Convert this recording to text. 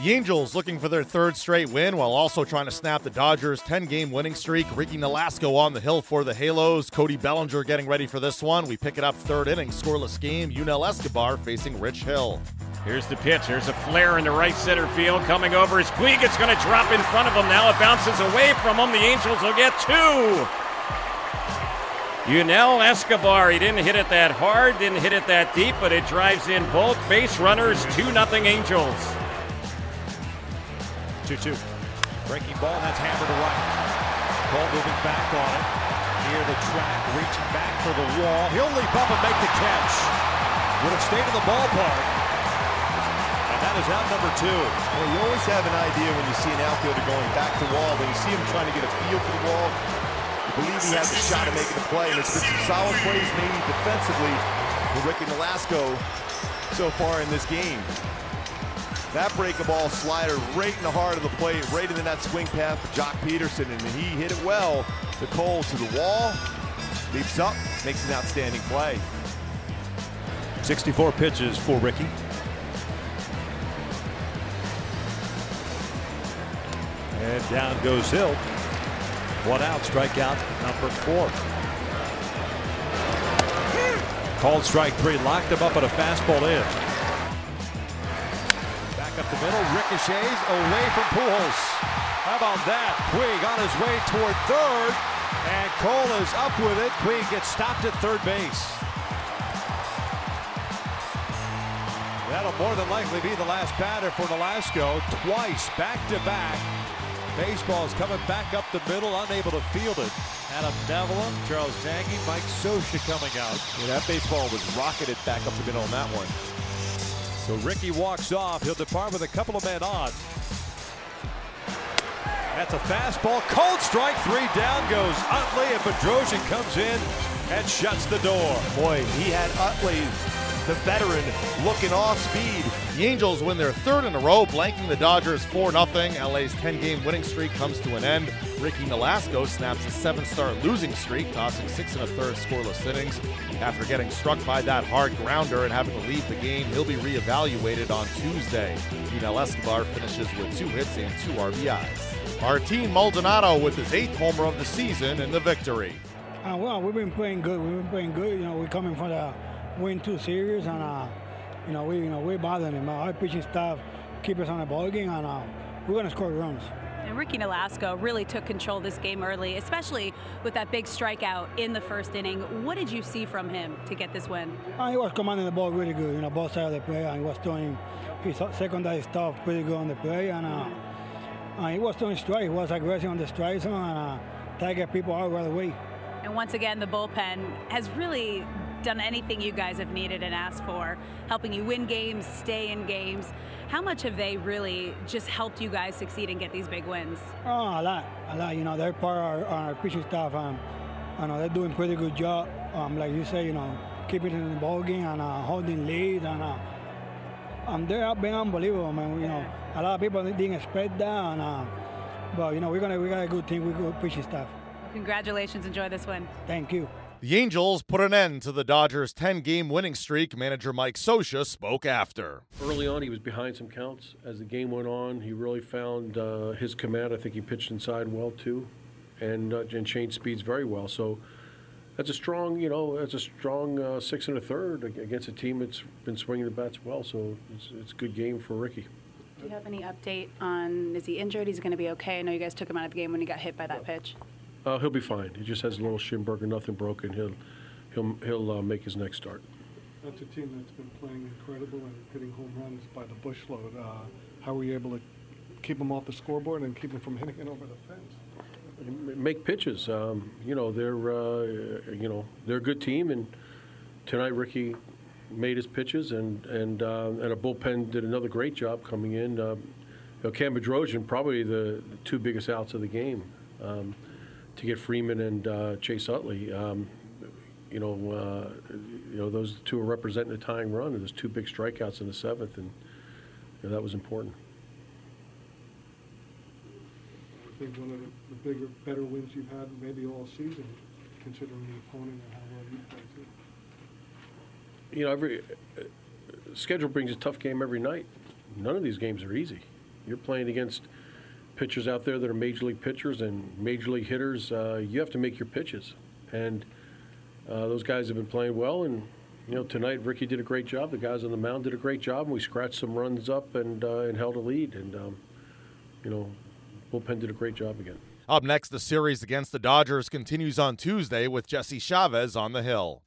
The Angels looking for their third straight win while also trying to snap the Dodgers' 10 game winning streak. Ricky Nolasco on the hill for the Halos. Cody Bellinger getting ready for this one. We pick it up third inning, scoreless game. Yunel Escobar facing Rich Hill. Here's the pitch. There's a flare in the right center field coming over. Is Puig. It's going to drop in front of him. Now it bounces away from him. The Angels will get two. Yunel Escobar, he didn't hit it that hard, didn't hit it that deep, but it drives in both base runners, 2 nothing Angels. 2 2. Breaking ball, that's hammered to right. Cole moving back on it. Near the track, reaching back for the wall. He'll leap up and make the catch. Would have stayed in the ballpark. And that is out number two. Well, you always have an idea when you see an outfielder going back to wall, when you see him trying to get a feel for the wall, you believe he has a shot at making a play, and it's been some solid plays made defensively for Ricky Nolasco so far in this game. That breaking ball slider right in the heart of the plate, right into that swing path for Joc Pederson, and he hit it well. The Cole to the wall, leaps up, makes an outstanding play. 64 pitches for Ricky. And down goes Hill. One out, strikeout number four. Called strike three, locked him up at a fastball in. Back up the middle, ricochets away from Pujols. How about that? Puig on his way toward third, and Cole is up with it. Puig gets stopped at third base. That'll more than likely be the last batter for Nolasco. Twice back to back Baseball is coming back up the middle, unable to field it. Adam Nevala, Charles Nagy, Mike Scioscia coming out. Yeah, that baseball was rocketed back up the middle on that one. So Ricky walks off. He'll depart with a couple of men on. That's a fastball. Cold strike three. Down goes Utley, and Bedrosian comes in and shuts the door. Boy, he had Utley the veteran looking off speed. The Angels win their third in a row, blanking the Dodgers 4 0. LA's 10 game winning streak comes to an end. Ricky Nolasco snaps a seven star losing streak, tossing six and a third scoreless innings. After getting struck by that hard grounder and having to leave the game, he'll be reevaluated on Tuesday. Yunel Escobar finishes with two hits and two RBIs. Martin Maldonado with his eighth homer of the season in the victory. Uh, well, we've been playing good. We've been playing good. You know, we're coming from the win two series, and uh, you know we you know we're bothering him. Our pitching staff keep us on the ball game, and uh, we're to score runs. And Ricky Nolasco really took control this game early, especially with that big strikeout in the first inning. What did you see from him to get this win? Uh, he was commanding the ball really good, you know, both sides of the play, and he was doing his secondary stuff pretty good on the play, and uh, uh, he was doing strike. He was aggressive on the strike zone, and uh, people out right away. And once again, the bullpen has really done anything you guys have needed and asked for, helping you win games, stay in games. How much have they really just helped you guys succeed and get these big wins? Oh, a lot, a lot. You know, they're part of our, our pitching staff. Um, I know they're doing pretty good job. Um, like you say, you know, keeping in the ball game and uh, holding lead, and uh, um, they're been unbelievable, man. You know, a lot of people didn't expect that, and, uh, but you know, we're gonna we got a good team, we good pitching staff. Congratulations, enjoy this one. Thank you. The Angels put an end to the Dodgers' 10 game winning streak. Manager Mike Scioscia spoke after. Early on, he was behind some counts. As the game went on, he really found uh, his command. I think he pitched inside well, too, and, uh, and changed speeds very well. So that's a strong, you know, that's a strong uh, six and a third against a team that's been swinging the bats well. So it's, it's a good game for Ricky. Do you have any update on is he injured? He's going to be okay? I know you guys took him out of the game when he got hit by that pitch. Uh, he'll be fine. He just has a little shin burger, nothing broken. He'll he'll he'll uh, make his next start. That's a team that's been playing incredible and hitting home runs by the bushload. Uh, how were you able to keep them off the scoreboard and keep them from hitting it over the fence? Make pitches. Um, you know they're uh, you know they're a good team, and tonight Ricky made his pitches, and and uh, and a bullpen did another great job coming in. Uh, you know, Cam Bedrosian, probably the, the, two biggest outs of the game. Um, to get Freeman and uh, Chase Utley. Um, you know, uh, you know those two are representing a tying run, and there's two big strikeouts in the seventh, and you know, that was important. I think one of the, the, bigger, better wins you've had maybe all season, considering the opponent and how well you played too. You know, every uh, schedule brings a tough game every night. None of these games are easy. You're playing against pitchers out there that are major league pitchers and major league hitters. Uh, you have to make your pitches, and uh, those guys have been playing well. And you know, tonight Ricky did a great job. The guys on the mound did a great job, and we scratched some runs up and uh, and held a lead. And um, you know, bullpen did a great job again. Up next, the series against the Dodgers continues on Tuesday with Jesse Chavez on the hill.